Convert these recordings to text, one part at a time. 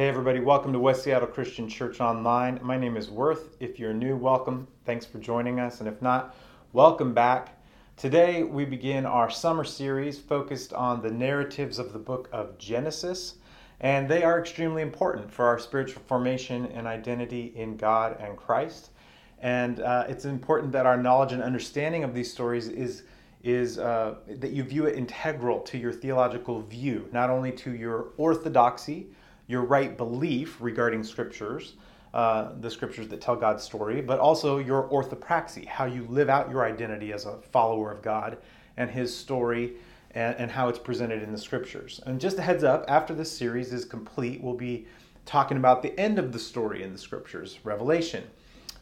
Hey, everybody, welcome to West Seattle Christian Church Online. My name is Worth. If you're new, welcome. Thanks for joining us. And if not, welcome back. Today, we begin our summer series focused on the narratives of the book of Genesis, and they are extremely important for our spiritual formation and identity in God and Christ. And uh, it's important that our knowledge and understanding of these stories is is uh, that you view it integral to your theological view, not only to your orthodoxy, your right belief regarding scriptures, uh, the scriptures that tell God's story, but also your orthopraxy, how you live out your identity as a follower of God and His story and, and how it's presented in the scriptures. And just a heads up, after this series is complete, we'll be talking about the end of the story in the scriptures, Revelation.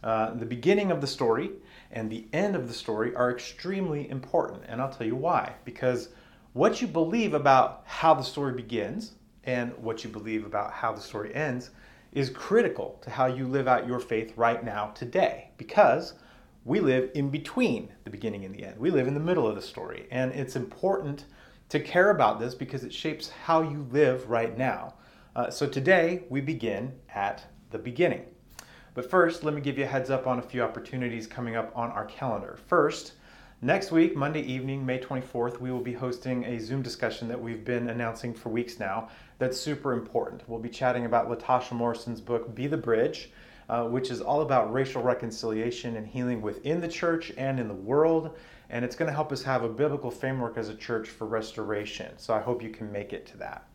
Uh, the beginning of the story and the end of the story are extremely important, and I'll tell you why. Because what you believe about how the story begins and what you believe about how the story ends is critical to how you live out your faith right now today because we live in between the beginning and the end. We live in the middle of the story. And it's important to care about this because it shapes how you live right now. Uh, so today we begin at the beginning. But first, let me give you a heads up on a few opportunities coming up on our calendar. First, Next week, Monday evening, May 24th, we will be hosting a Zoom discussion that we've been announcing for weeks now that's super important. We'll be chatting about Latasha Morrison's book, Be the Bridge, uh, which is all about racial reconciliation and healing within the church and in the world. And it's going to help us have a biblical framework as a church for restoration. So I hope you can make it to that.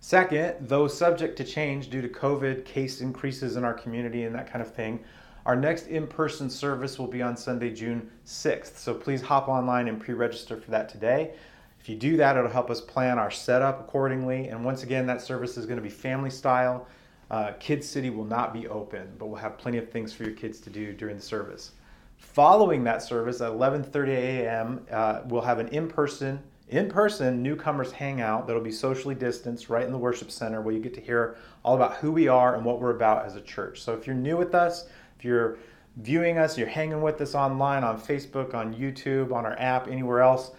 Second, though subject to change due to COVID, case increases in our community, and that kind of thing, our next in person service will be on Sunday, June 6th. So please hop online and pre register for that today. If you do that, it'll help us plan our setup accordingly. And once again, that service is going to be family style. Uh, Kids City will not be open, but we'll have plenty of things for your kids to do during the service. Following that service at 11:30 a.m., uh, we'll have an in-person in-person newcomers hangout that'll be socially distanced right in the worship center where you get to hear all about who we are and what we're about as a church. So if you're new with us, you're viewing us, you're hanging with us online on Facebook, on YouTube, on our app, anywhere else,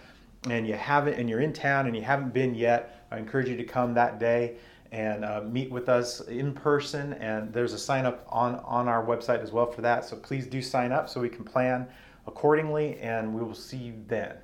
and you haven't, and you're in town and you haven't been yet, I encourage you to come that day and uh, meet with us in person. And there's a sign up on on our website as well for that. So please do sign up so we can plan accordingly, and we will see you then.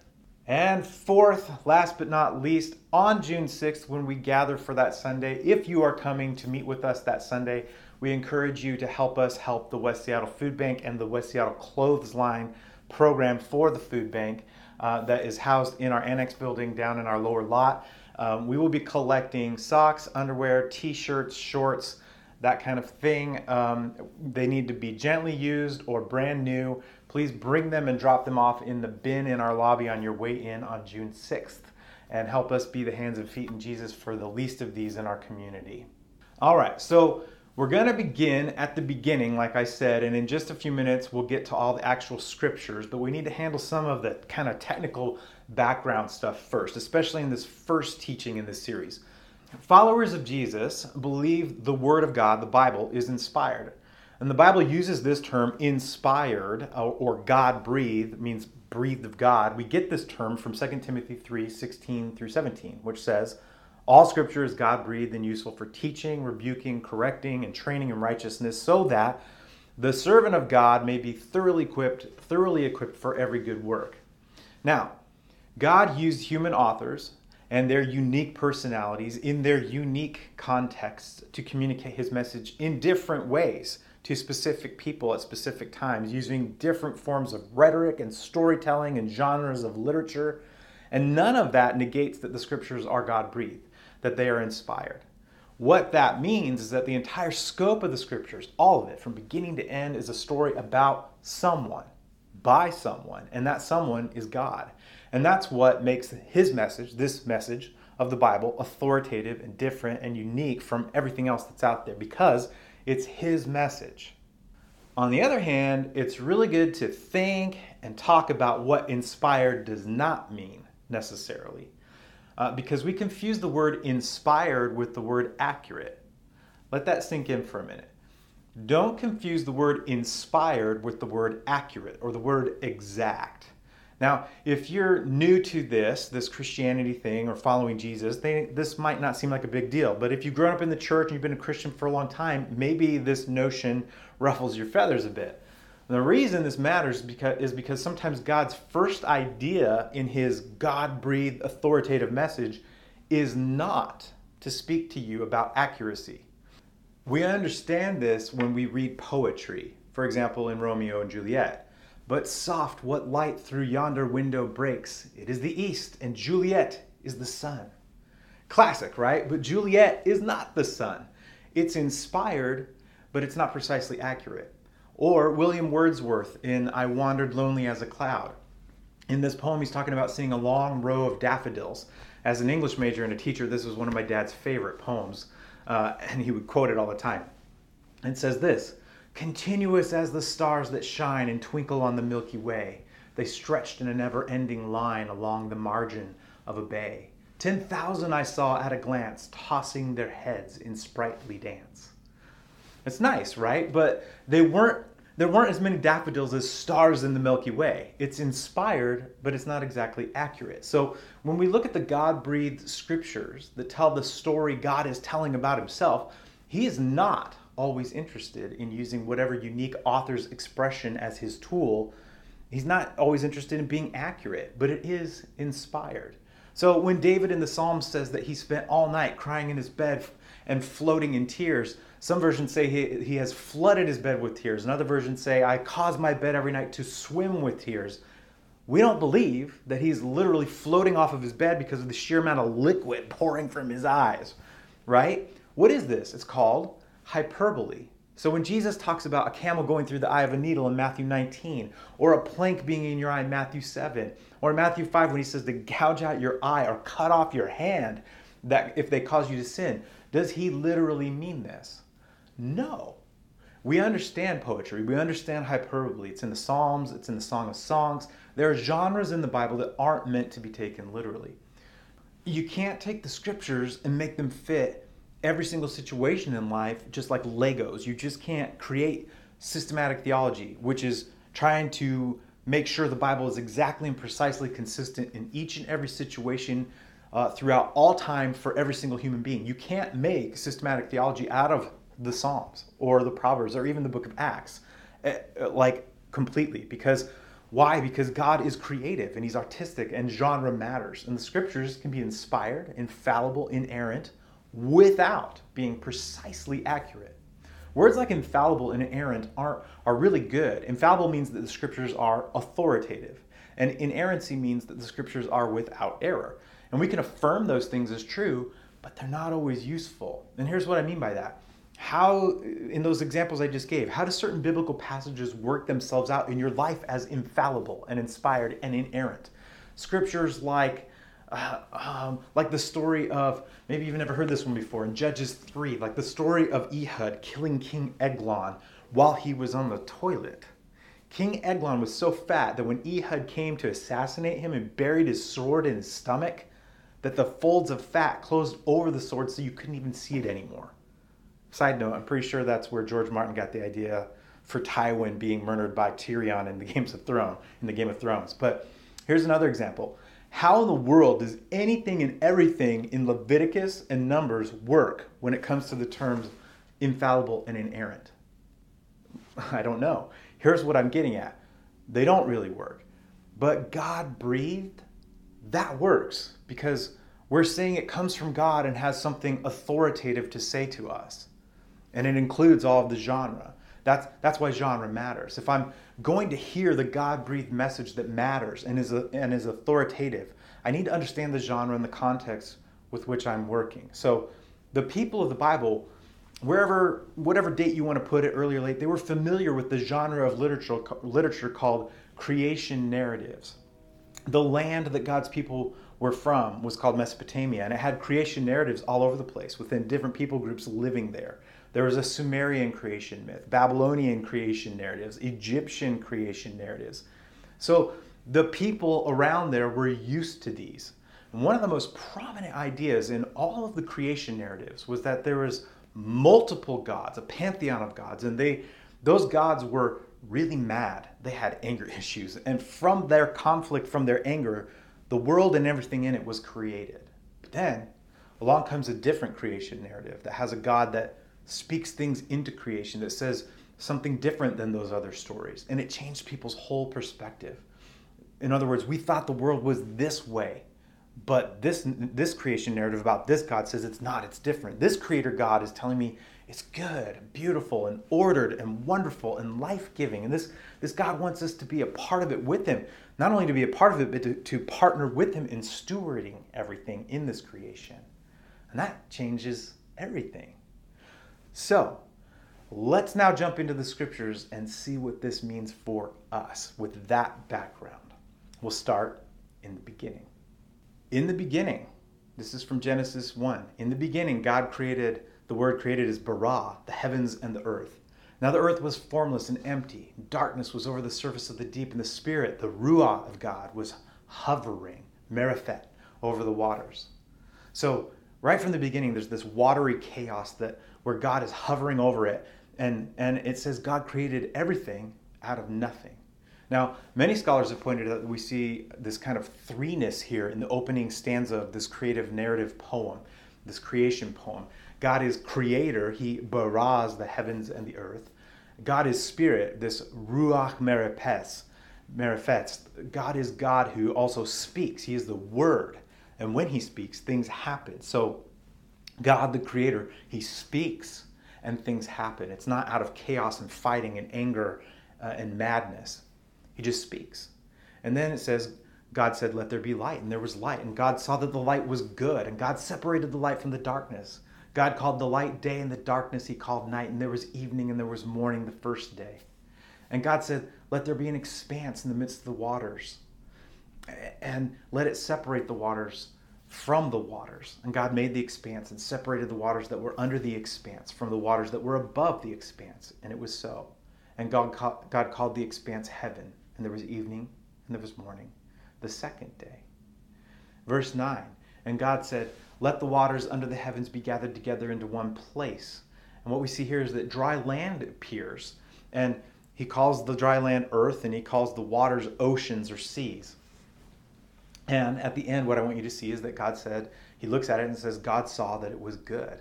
And fourth, last but not least, on June 6th, when we gather for that Sunday, if you are coming to meet with us that Sunday, we encourage you to help us help the West Seattle Food Bank and the West Seattle Clothesline program for the food bank uh, that is housed in our annex building down in our lower lot. Um, we will be collecting socks, underwear, t shirts, shorts, that kind of thing. Um, they need to be gently used or brand new. Please bring them and drop them off in the bin in our lobby on your way in on June 6th and help us be the hands and feet in Jesus for the least of these in our community. All right, so we're going to begin at the beginning, like I said, and in just a few minutes we'll get to all the actual scriptures, but we need to handle some of the kind of technical background stuff first, especially in this first teaching in this series. Followers of Jesus believe the Word of God, the Bible, is inspired. And the Bible uses this term inspired or God breathed, means breathed of God. We get this term from 2 Timothy 3 16 through 17, which says, all scripture is God breathed and useful for teaching, rebuking, correcting, and training in righteousness, so that the servant of God may be thoroughly equipped, thoroughly equipped for every good work. Now, God used human authors and their unique personalities in their unique contexts to communicate his message in different ways to specific people at specific times, using different forms of rhetoric and storytelling and genres of literature. And none of that negates that the scriptures are God breathed that they are inspired. What that means is that the entire scope of the scriptures, all of it, from beginning to end, is a story about someone, by someone, and that someone is God. And that's what makes his message, this message of the Bible, authoritative and different and unique from everything else that's out there because it's his message. On the other hand, it's really good to think and talk about what inspired does not mean necessarily uh, because we confuse the word inspired with the word accurate. Let that sink in for a minute. Don't confuse the word inspired with the word accurate or the word exact. Now, if you're new to this, this Christianity thing or following Jesus, they, this might not seem like a big deal. But if you've grown up in the church and you've been a Christian for a long time, maybe this notion ruffles your feathers a bit. The reason this matters because, is because sometimes God's first idea in his God breathed authoritative message is not to speak to you about accuracy. We understand this when we read poetry, for example, in Romeo and Juliet. But soft, what light through yonder window breaks? It is the east, and Juliet is the sun. Classic, right? But Juliet is not the sun. It's inspired, but it's not precisely accurate. Or William Wordsworth in I Wandered Lonely as a Cloud. In this poem, he's talking about seeing a long row of daffodils. As an English major and a teacher, this was one of my dad's favorite poems, uh, and he would quote it all the time. It says this Continuous as the stars that shine and twinkle on the Milky Way, they stretched in a never ending line along the margin of a bay. Ten thousand I saw at a glance, tossing their heads in sprightly dance. It's nice, right? But they weren't there weren't as many daffodils as stars in the Milky Way. It's inspired, but it's not exactly accurate. So when we look at the God breathed scriptures that tell the story God is telling about himself, he is not always interested in using whatever unique author's expression as his tool. He's not always interested in being accurate, but it is inspired. So when David in the Psalms says that he spent all night crying in his bed and floating in tears, some versions say he, he has flooded his bed with tears. Another versions say, I cause my bed every night to swim with tears. We don't believe that he's literally floating off of his bed because of the sheer amount of liquid pouring from his eyes, right? What is this? It's called hyperbole. So when Jesus talks about a camel going through the eye of a needle in Matthew 19, or a plank being in your eye in Matthew 7, or in Matthew 5 when he says to gouge out your eye or cut off your hand that if they cause you to sin, does he literally mean this? No. We understand poetry. We understand hyperbole. It's in the Psalms, it's in the Song of Songs. There are genres in the Bible that aren't meant to be taken literally. You can't take the scriptures and make them fit every single situation in life just like Legos. You just can't create systematic theology, which is trying to make sure the Bible is exactly and precisely consistent in each and every situation uh, throughout all time for every single human being. You can't make systematic theology out of the Psalms or the Proverbs or even the book of Acts, uh, like completely. Because why? Because God is creative and He's artistic and genre matters. And the scriptures can be inspired, infallible, inerrant without being precisely accurate. Words like infallible and inerrant are, are really good. Infallible means that the scriptures are authoritative, and inerrancy means that the scriptures are without error. And we can affirm those things as true, but they're not always useful. And here's what I mean by that. How, in those examples I just gave, how do certain biblical passages work themselves out in your life as infallible and inspired and inerrant? Scriptures like uh, um, like the story of maybe you've never heard this one before in Judges 3, like the story of Ehud killing King Eglon while he was on the toilet. King Eglon was so fat that when Ehud came to assassinate him and buried his sword in his stomach, that the folds of fat closed over the sword so you couldn't even see it anymore. Side note, I'm pretty sure that's where George Martin got the idea for Tywin being murdered by Tyrion in the Games of Thrones, in the Game of Thrones. But here's another example. How in the world does anything and everything in Leviticus and Numbers work when it comes to the terms infallible and inerrant? I don't know. Here's what I'm getting at they don't really work. But God breathed, that works because we're saying it comes from God and has something authoritative to say to us. And it includes all of the genre. That's, that's why genre matters. If I'm going to hear the God breathed message that matters and is, a, and is authoritative, I need to understand the genre and the context with which I'm working. So, the people of the Bible, wherever, whatever date you want to put it, early or late, they were familiar with the genre of literature, literature called creation narratives. The land that God's people were from was called Mesopotamia, and it had creation narratives all over the place within different people groups living there. There was a Sumerian creation myth, Babylonian creation narratives, Egyptian creation narratives. So the people around there were used to these. And one of the most prominent ideas in all of the creation narratives was that there was multiple gods, a pantheon of gods, and they those gods were really mad. They had anger issues. And from their conflict, from their anger, the world and everything in it was created. But then along comes a different creation narrative that has a God that speaks things into creation, that says something different than those other stories. And it changed people's whole perspective. In other words, we thought the world was this way. But this this creation narrative about this God says it's not, it's different. This creator God is telling me it's good, and beautiful, and ordered, and wonderful, and life-giving. And this, this God wants us to be a part of it with him. Not only to be a part of it, but to, to partner with him in stewarding everything in this creation. And that changes everything. So, let's now jump into the scriptures and see what this means for us with that background. We'll start in the beginning. In the beginning, this is from Genesis 1. In the beginning, God created, the word created is bara, the heavens and the earth. Now the earth was formless and empty. Darkness was over the surface of the deep, and the Spirit, the Ruah of God, was hovering, Meriphet, over the waters. So, right from the beginning, there's this watery chaos that where God is hovering over it, and, and it says God created everything out of nothing. Now, many scholars have pointed out that we see this kind of threeness here in the opening stanza of this creative narrative poem, this creation poem. God is creator, he baras the heavens and the earth. God is spirit, this ruach meripes, merifetz. God is God who also speaks. He is the word. And when he speaks, things happen. So, God, the creator, he speaks and things happen. It's not out of chaos and fighting and anger uh, and madness. He just speaks. And then it says, God said, Let there be light. And there was light. And God saw that the light was good. And God separated the light from the darkness. God called the light day, and the darkness he called night. And there was evening and there was morning the first day. And God said, Let there be an expanse in the midst of the waters. And let it separate the waters from the waters. And God made the expanse and separated the waters that were under the expanse from the waters that were above the expanse. And it was so. And God, God called the expanse heaven and there was evening, and there was morning, the second day. Verse 9 And God said, Let the waters under the heavens be gathered together into one place. And what we see here is that dry land appears. And he calls the dry land earth, and he calls the waters oceans or seas. And at the end, what I want you to see is that God said, He looks at it and says, God saw that it was good.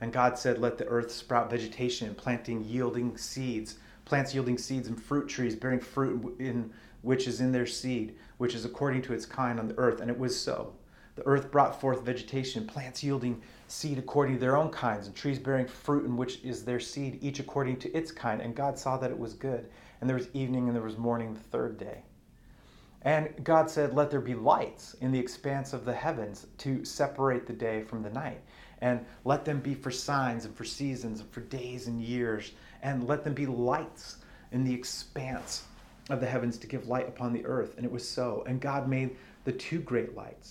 And God said, Let the earth sprout vegetation, planting yielding seeds, plants yielding seeds and fruit trees bearing fruit in which is in their seed, which is according to its kind on the earth. And it was so. The earth brought forth vegetation, plants yielding seed according to their own kinds, and trees bearing fruit in which is their seed, each according to its kind. And God saw that it was good. And there was evening and there was morning the third day. And God said, Let there be lights in the expanse of the heavens to separate the day from the night. And let them be for signs and for seasons and for days and years and let them be lights in the expanse of the heavens to give light upon the earth. And it was so. And God made the two great lights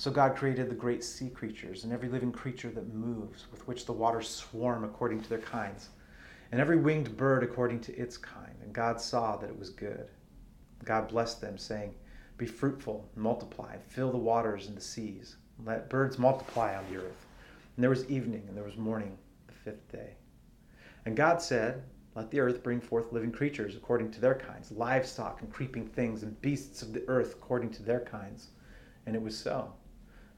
So God created the great sea creatures, and every living creature that moves, with which the waters swarm according to their kinds, and every winged bird according to its kind. And God saw that it was good. God blessed them, saying, Be fruitful, multiply, fill the waters and the seas, and let birds multiply on the earth. And there was evening, and there was morning, the fifth day. And God said, let the earth bring forth living creatures according to their kinds, livestock and creeping things, and beasts of the earth according to their kinds. And it was so.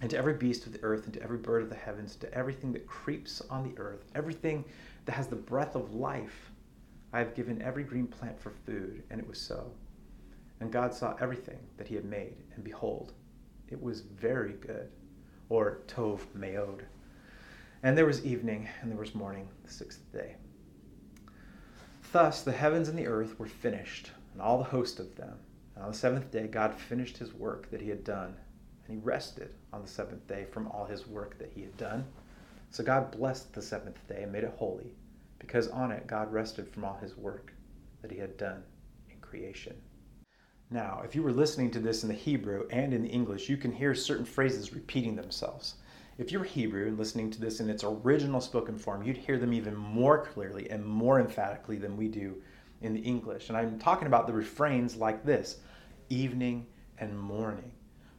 And to every beast of the earth, and to every bird of the heavens, to everything that creeps on the earth, everything that has the breath of life, I have given every green plant for food. And it was so. And God saw everything that he had made, and behold, it was very good, or Tov Meod. And there was evening, and there was morning, the sixth day. Thus the heavens and the earth were finished, and all the host of them. And on the seventh day, God finished his work that he had done, and he rested on the seventh day from all his work that he had done. So God blessed the seventh day and made it holy, because on it God rested from all his work that he had done in creation. Now, if you were listening to this in the Hebrew and in the English, you can hear certain phrases repeating themselves. If you're Hebrew and listening to this in its original spoken form, you'd hear them even more clearly and more emphatically than we do in the English. And I'm talking about the refrains like this evening and morning.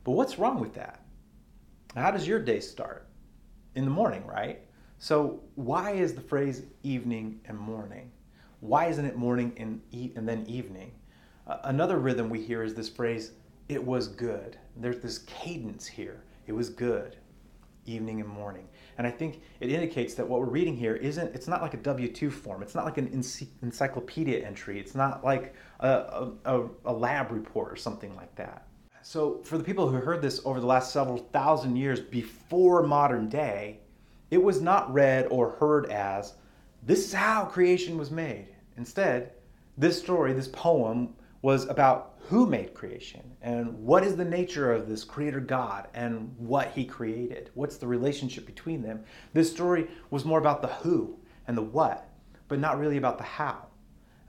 But what's wrong with that? How does your day start? In the morning, right? So, why is the phrase evening and morning? Why isn't it morning and, e- and then evening? Uh, another rhythm we hear is this phrase, it was good. There's this cadence here. It was good, evening and morning. And I think it indicates that what we're reading here isn't, it's not like a W 2 form. It's not like an encyclopedia entry. It's not like a, a, a lab report or something like that. So, for the people who heard this over the last several thousand years before modern day, it was not read or heard as, this is how creation was made. Instead, this story, this poem, was about who made creation and what is the nature of this creator God and what he created. What's the relationship between them? This story was more about the who and the what, but not really about the how.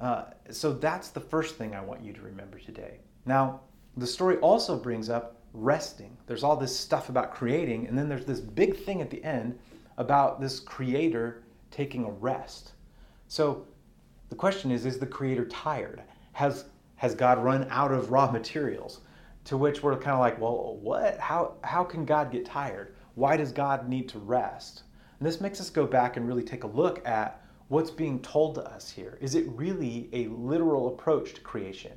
Uh, so that's the first thing I want you to remember today. Now, the story also brings up resting. There's all this stuff about creating, and then there's this big thing at the end about this creator taking a rest. So the question is is the creator tired? Has has God run out of raw materials? To which we're kind of like, well, what? How, how can God get tired? Why does God need to rest? And this makes us go back and really take a look at what's being told to us here. Is it really a literal approach to creation?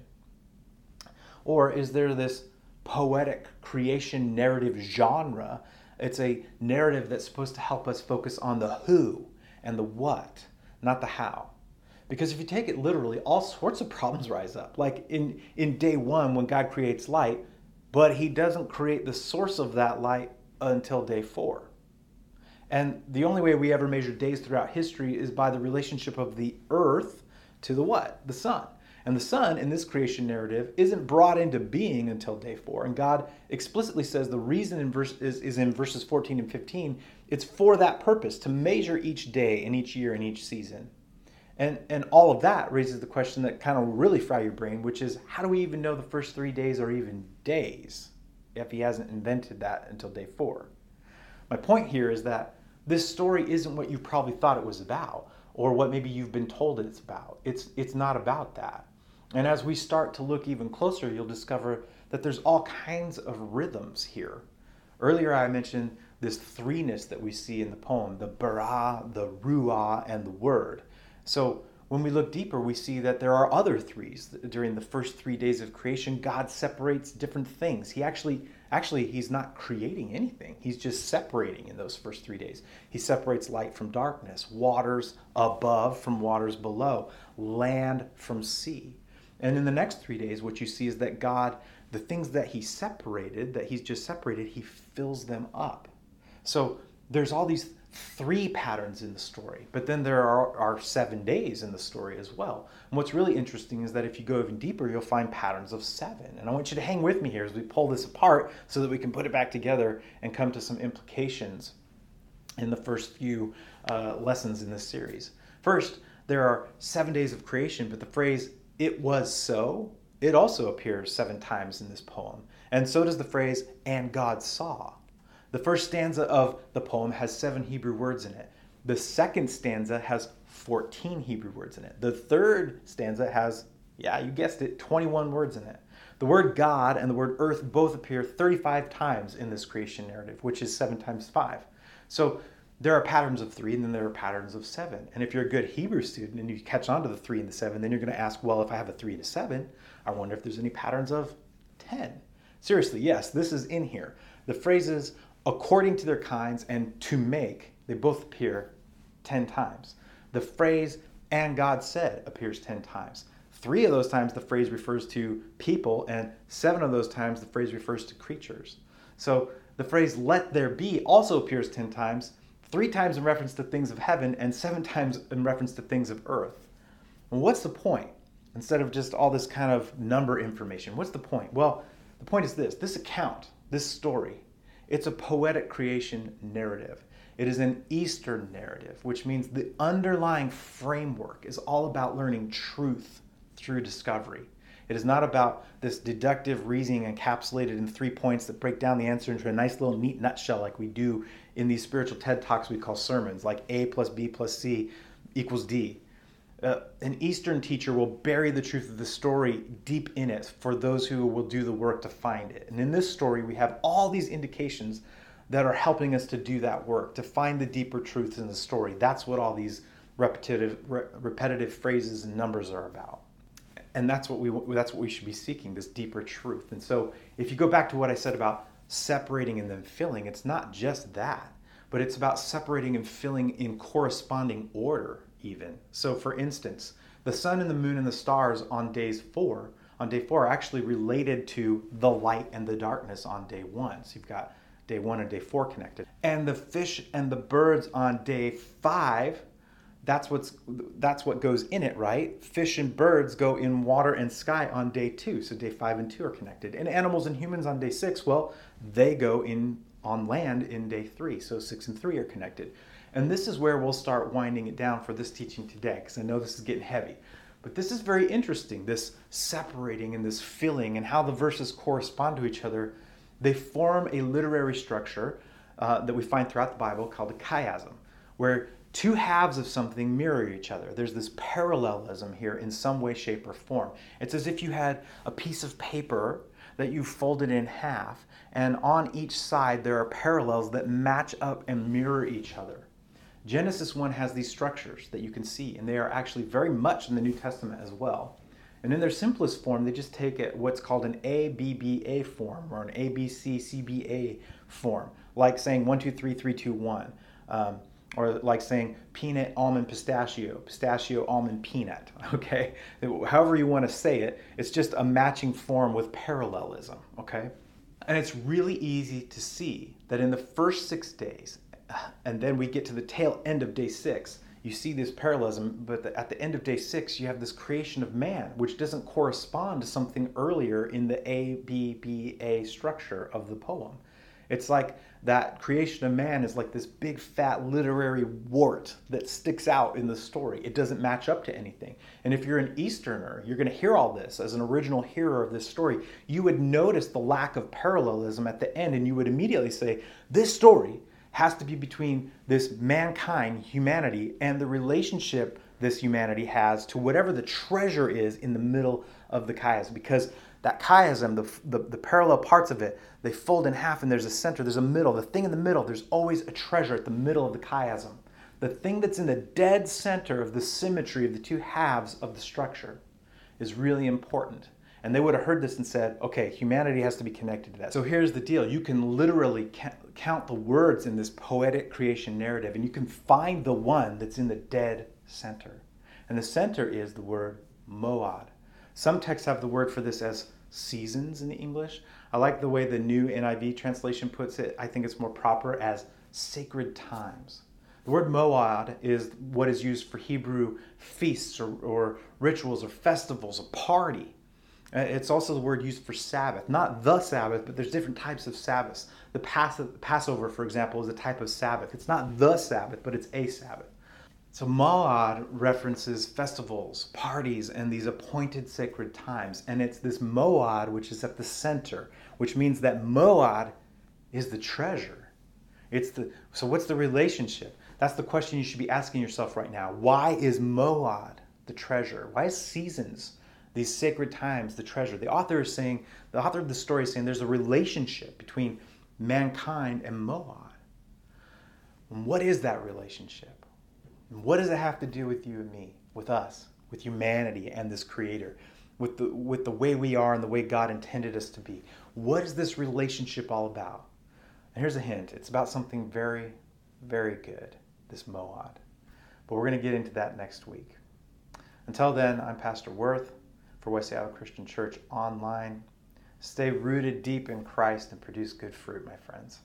Or is there this poetic creation narrative genre? It's a narrative that's supposed to help us focus on the who and the what, not the how. Because if you take it literally, all sorts of problems rise up. Like in, in day one, when God creates light, but he doesn't create the source of that light until day four. And the only way we ever measure days throughout history is by the relationship of the earth to the what? The sun. And the sun in this creation narrative isn't brought into being until day four. And God explicitly says the reason in verse, is, is in verses 14 and 15. It's for that purpose, to measure each day and each year and each season. And, and all of that raises the question that kind of really fry your brain, which is how do we even know the first three days are even days if he hasn't invented that until day four? My point here is that this story isn't what you probably thought it was about or what maybe you've been told it's about. It's, it's not about that. And as we start to look even closer, you'll discover that there's all kinds of rhythms here. Earlier, I mentioned this threeness that we see in the poem the bara, the ruah, and the word. So when we look deeper, we see that there are other threes. During the first three days of creation, God separates different things. He actually, actually, he's not creating anything. He's just separating in those first three days. He separates light from darkness, waters above from waters below, land from sea. And in the next three days, what you see is that God, the things that he separated, that he's just separated, he fills them up. So there's all these three patterns in the story, but then there are, are seven days in the story as well. And what's really interesting is that if you go even deeper, you'll find patterns of seven. And I want you to hang with me here as we pull this apart so that we can put it back together and come to some implications in the first few uh, lessons in this series. First, there are seven days of creation, but the phrase, it was so, it also appears seven times in this poem. And so does the phrase, and God saw. The first stanza of the poem has seven Hebrew words in it. The second stanza has 14 Hebrew words in it. The third stanza has, yeah, you guessed it, 21 words in it. The word God and the word earth both appear 35 times in this creation narrative, which is 7 times 5. So there are patterns of 3 and then there are patterns of 7. And if you're a good Hebrew student and you catch on to the 3 and the 7, then you're going to ask, well, if I have a 3 and a 7, I wonder if there's any patterns of 10. Seriously, yes, this is in here. The phrases according to their kinds and to make, they both appear 10 times. The phrase and God said appears 10 times. Three of those times the phrase refers to people, and seven of those times the phrase refers to creatures. So the phrase let there be also appears 10 times, three times in reference to things of heaven, and seven times in reference to things of earth. And what's the point? Instead of just all this kind of number information, what's the point? Well, the point is this this account, this story, it's a poetic creation narrative. It is an Eastern narrative, which means the underlying framework is all about learning truth through discovery. It is not about this deductive reasoning encapsulated in three points that break down the answer into a nice little neat nutshell, like we do in these spiritual TED Talks we call sermons, like A plus B plus C equals D. Uh, an Eastern teacher will bury the truth of the story deep in it for those who will do the work to find it. And in this story, we have all these indications that are helping us to do that work, to find the deeper truths in the story. That's what all these repetitive, re- repetitive phrases and numbers are about. And that's what we that's what we should be seeking, this deeper truth. And so, if you go back to what I said about separating and then filling, it's not just that, but it's about separating and filling in corresponding order even. So, for instance, the sun and the moon and the stars on days four, on day four, are actually related to the light and the darkness on day one. So you've got day one and day four connected. And the fish and the birds on day five, that's what's that's what goes in it, right? Fish and birds go in water and sky on day two. So day five and two are connected. And animals and humans on day six, well, they go in on land in day three. So six and three are connected. And this is where we'll start winding it down for this teaching today, because I know this is getting heavy. But this is very interesting, this separating and this filling and how the verses correspond to each other they form a literary structure uh, that we find throughout the Bible called a chiasm, where two halves of something mirror each other. There's this parallelism here in some way, shape, or form. It's as if you had a piece of paper that you folded in half, and on each side there are parallels that match up and mirror each other. Genesis 1 has these structures that you can see, and they are actually very much in the New Testament as well. And in their simplest form, they just take it what's called an ABBA form or an ABCCBA form, like saying 1, 2, 3, 3, 2, 1. Um, or like saying peanut, almond, pistachio, pistachio, almond, peanut. Okay? However you want to say it, it's just a matching form with parallelism. Okay? And it's really easy to see that in the first six days, and then we get to the tail end of day six, you see this parallelism, but the, at the end of day six, you have this creation of man, which doesn't correspond to something earlier in the A, B, B, A structure of the poem. It's like that creation of man is like this big fat literary wart that sticks out in the story. It doesn't match up to anything. And if you're an Easterner, you're going to hear all this as an original hearer of this story. You would notice the lack of parallelism at the end, and you would immediately say, This story has to be between this mankind, humanity, and the relationship this humanity has to whatever the treasure is in the middle of the chiasm. Because that chiasm, the, the, the, parallel parts of it, they fold in half and there's a center, there's a middle. The thing in the middle, there's always a treasure at the middle of the chiasm. The thing that's in the dead center of the symmetry of the two halves of the structure is really important. And they would have heard this and said, okay, humanity has to be connected to that. So here's the deal you can literally count the words in this poetic creation narrative, and you can find the one that's in the dead center. And the center is the word moad. Some texts have the word for this as seasons in the English. I like the way the new NIV translation puts it. I think it's more proper as sacred times. The word moad is what is used for Hebrew feasts or, or rituals or festivals, a party. Uh, it's also the word used for Sabbath, not the Sabbath, but there's different types of Sabbaths. The Passover, for example, is a type of Sabbath. It's not the Sabbath, but it's a Sabbath. So Moad references festivals, parties, and these appointed sacred times. And it's this Moad which is at the center, which means that Moad is the treasure. It's the so what's the relationship? That's the question you should be asking yourself right now. Why is Moad the treasure? Why is seasons these sacred times, the treasure. The author is saying, the author of the story is saying there's a relationship between mankind and Moad. And what is that relationship? And what does it have to do with you and me, with us, with humanity and this creator, with the, with the way we are and the way God intended us to be? What is this relationship all about? And here's a hint it's about something very, very good, this Moad. But we're going to get into that next week. Until then, I'm Pastor Worth for West Seattle Christian Church online. Stay rooted deep in Christ and produce good fruit, my friends.